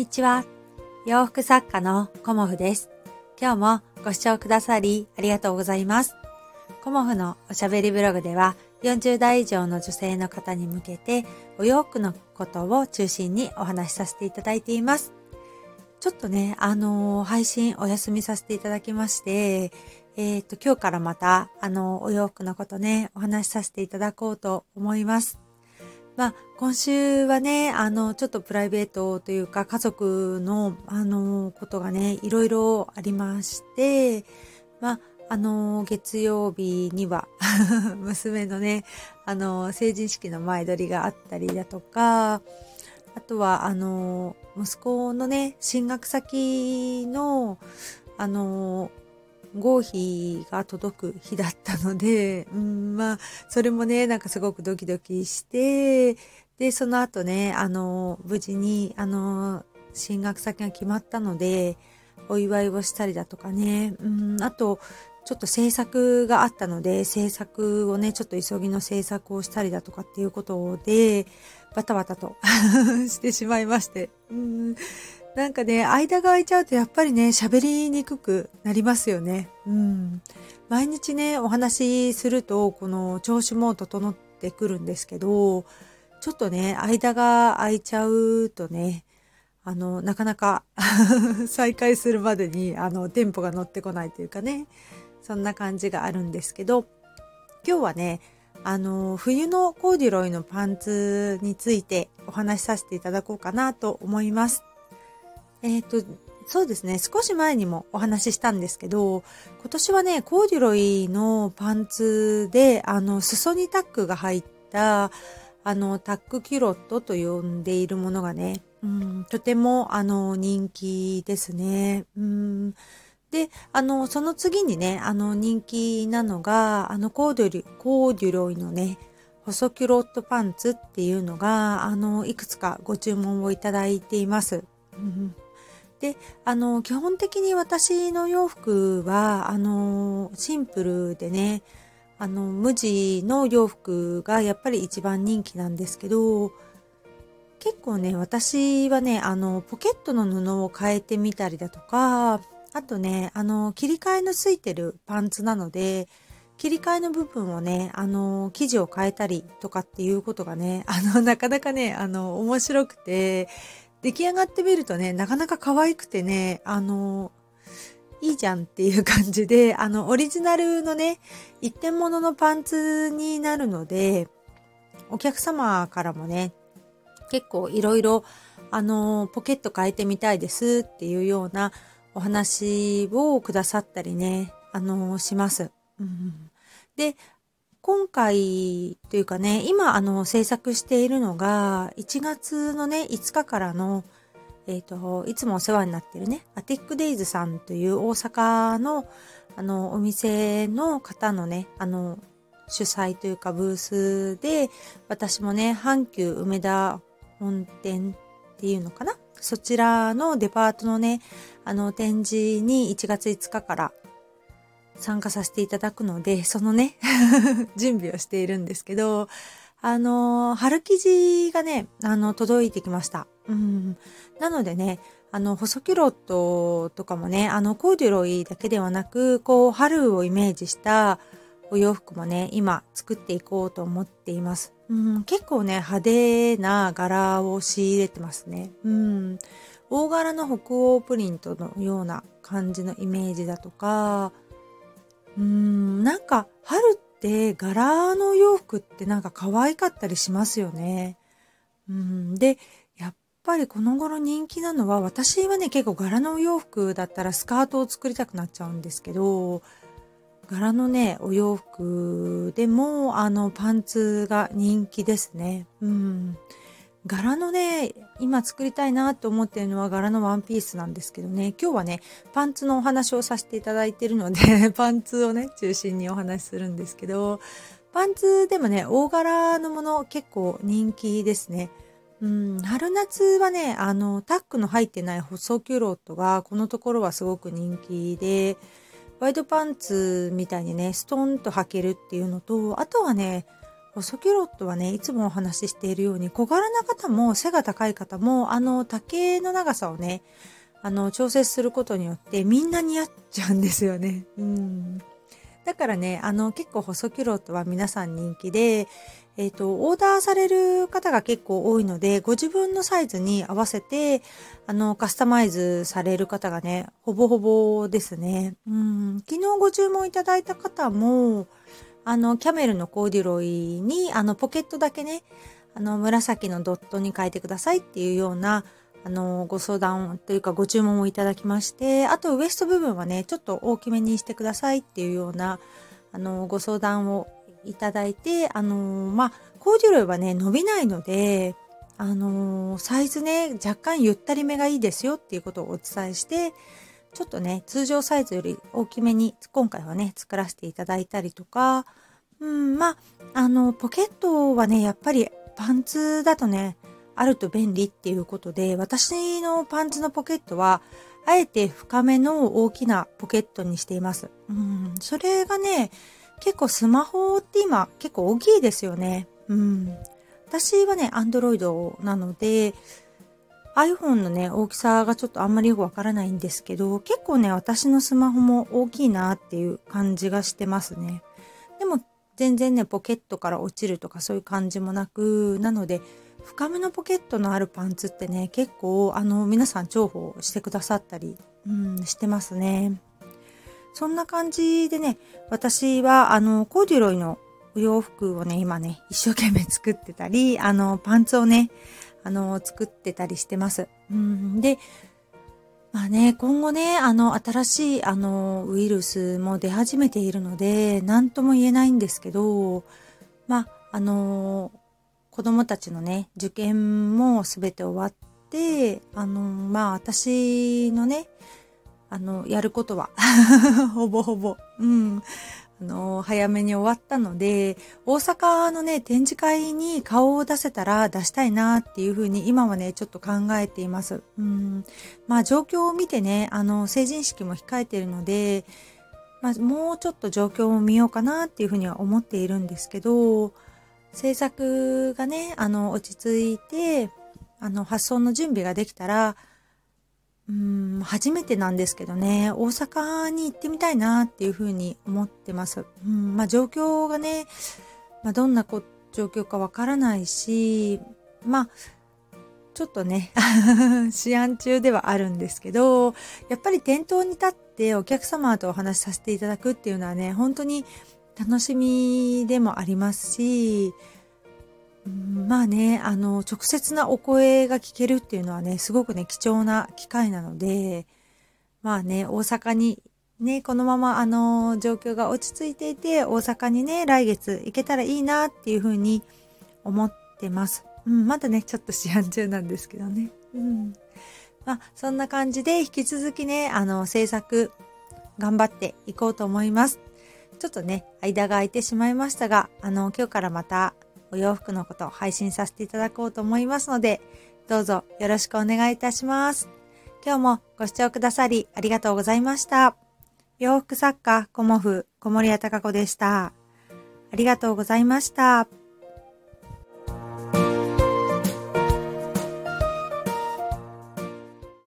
にちは。洋服作家のコモフです。今日もご視聴くださりありがとうございます。コモフのおしゃべりブログでは40代以上の女性の方に向けてお洋服のことを中心にお話しさせていただいています。ちょっとね、あのー、配信お休みさせていただきまして、えっ、と、今日からまた、あの、お洋服のことね、お話しさせていただこうと思います。まあ、今週はね、あの、ちょっとプライベートというか、家族の、あの、ことがね、いろいろありまして、まあ、あの、月曜日には 娘のね、あの、成人式の前撮りがあったりだとか、あとは、あの、息子のね、進学先の、あの、合否が届く日だったので、うん、まあ、それもね、なんかすごくドキドキして、で、その後ね、あの、無事に、あの、進学先が決まったので、お祝いをしたりだとかね、うん、あと、ちょっと制作があったので、制作をね、ちょっと急ぎの制作をしたりだとかっていうことで、バタバタと してしまいまして、うん。なんかね、間が空いちゃうとやっぱりね、喋りにくくなりますよね。うん。毎日ね、お話しすると、この調子も整ってくるんですけど、ちょっとね、間が空いちゃうとね、あの、なかなか 再開するまでに、あの、テンポが乗ってこないというかね、そんな感じがあるんですけど、今日はね、あの、冬のコーデュロイのパンツについてお話しさせていただこうかなと思います。えっ、ー、と、そうですね。少し前にもお話ししたんですけど、今年はね、コーデュロイのパンツで、あの、裾にタックが入った、あの、タックキュロットと呼んでいるものがね、うん、とても、あの、人気ですね。うん、で、あの、その次にね、あの、人気なのが、あの、コーデュリ、コーデュロイのね、細キュロットパンツっていうのが、あの、いくつかご注文をいただいています。うんで、あの、基本的に私の洋服は、あの、シンプルでね、あの、無地の洋服がやっぱり一番人気なんですけど、結構ね、私はね、あの、ポケットの布を変えてみたりだとか、あとね、あの、切り替えのついてるパンツなので、切り替えの部分をね、あの、生地を変えたりとかっていうことがね、あの、なかなかね、あの、面白くて、出来上がってみるとね、なかなか可愛くてね、あの、いいじゃんっていう感じで、あの、オリジナルのね、一点物のパンツになるので、お客様からもね、結構いろいろ、あの、ポケット変えてみたいですっていうようなお話をくださったりね、あの、します。うん、で、今回というかね、今あの制作しているのが1月のね、5日からのえっ、ー、と、いつもお世話になってるね、アティックデイズさんという大阪のあのお店の方のね、あの主催というかブースで、私もね、阪急梅田本店っていうのかな？そちらのデパートのね、あの展示に1月5日から参加させていただくので、そのね 準備をしているんですけど、あの、春生地がね、あの、届いてきました。うん。なのでね、あの、細キロットとかもね、あの、コーデュロイだけではなく、こう、春をイメージしたお洋服もね、今作っていこうと思っています。うん、結構ね、派手な柄を仕入れてますね。うん。大柄の北欧プリントのような感じのイメージだとか、うん、なんか春って柄の洋服ってなんか可愛かったりしますよね。うん、で、やっぱりこの頃人気なのは私はね結構柄のお洋服だったらスカートを作りたくなっちゃうんですけど、柄のね、お洋服でもあのパンツが人気ですね。うん。柄のね、今作りたいなと思ってるのは柄のワンピースなんですけどね、今日はね、パンツのお話をさせていただいてるので パンツをね、中心にお話しするんですけど、パンツでもね、大柄のもの結構人気ですね。うん、春夏はね、あの、タックの入ってない細キュロットが、このところはすごく人気で、ワイドパンツみたいにね、ストンと履けるっていうのと、あとはね、細キュロットはね、いつもお話ししているように、小柄な方も背が高い方も、あの、丈の長さをね、あの、調節することによってみんな似合っちゃうんですよね。うん。だからね、あの、結構細キュロットは皆さん人気で、えっ、ー、と、オーダーされる方が結構多いので、ご自分のサイズに合わせて、あの、カスタマイズされる方がね、ほぼほぼですね。うん、昨日ご注文いただいた方も、あの、キャメルのコーデュロイに、あの、ポケットだけね、あの、紫のドットに変えてくださいっていうような、あの、ご相談というかご注文をいただきまして、あとウエスト部分はね、ちょっと大きめにしてくださいっていうような、あの、ご相談をいただいて、あのまあ、コーデュロイはね、伸びないので、あのサイズね、若干ゆったりめがいいですよっていうことをお伝えして、ちょっとね、通常サイズより大きめに今回はね、作らせていただいたりとか、うん、まあ、あの、ポケットはね、やっぱりパンツだとね、あると便利っていうことで、私のパンツのポケットは、あえて深めの大きなポケットにしています。うん、それがね、結構スマホって今結構大きいですよね。うん。私はね、Android なので、iPhone のね、大きさがちょっとあんまりよくわからないんですけど、結構ね、私のスマホも大きいなっていう感じがしてますね。でも、全然ね、ポケットから落ちるとかそういう感じもなく、なので、深めのポケットのあるパンツってね、結構、あの、皆さん重宝してくださったり、うん、してますね。そんな感じでね、私は、あの、コーデュロイのお洋服をね、今ね、一生懸命作ってたり、あの、パンツをね、あの、作ってたりしてます。うん、で、まあね、今後ね、あの、新しい、あの、ウイルスも出始めているので、何とも言えないんですけど、まあ、あの、子供たちのね、受験もすべて終わって、あの、まあ、私のね、あの、やることは ほぼほぼ、うん、あの、早めに終わったので、大阪のね、展示会に顔を出せたら出したいなっていうふうに今はね、ちょっと考えています。うん。まあ状況を見てね、あの、成人式も控えているので、まあもうちょっと状況を見ようかなっていうふうには思っているんですけど、制作がね、あの、落ち着いて、あの、発送の準備ができたら、うん、初めてなんですけどね、大阪に行ってみたいなっていうふうに思ってます。うん、まあ状況がね、まあ、どんなこ状況かわからないし、まあ、ちょっとね、試案中ではあるんですけど、やっぱり店頭に立ってお客様とお話しさせていただくっていうのはね、本当に楽しみでもありますし、まあね、あの、直接なお声が聞けるっていうのはね、すごくね、貴重な機会なので、まあね、大阪にね、このままあの、状況が落ち着いていて、大阪にね、来月行けたらいいなっていうふうに思ってます。うん、まだね、ちょっと試案中なんですけどね。うん。まあ、そんな感じで引き続きね、あの、制作頑張っていこうと思います。ちょっとね、間が空いてしまいましたが、あの、今日からまたお洋服のことを配信させていただこうと思いますので、どうぞよろしくお願いいたします。今日もご視聴くださりありがとうございました。洋服作家、コモフ、小森屋隆子でした。ありがとうございました。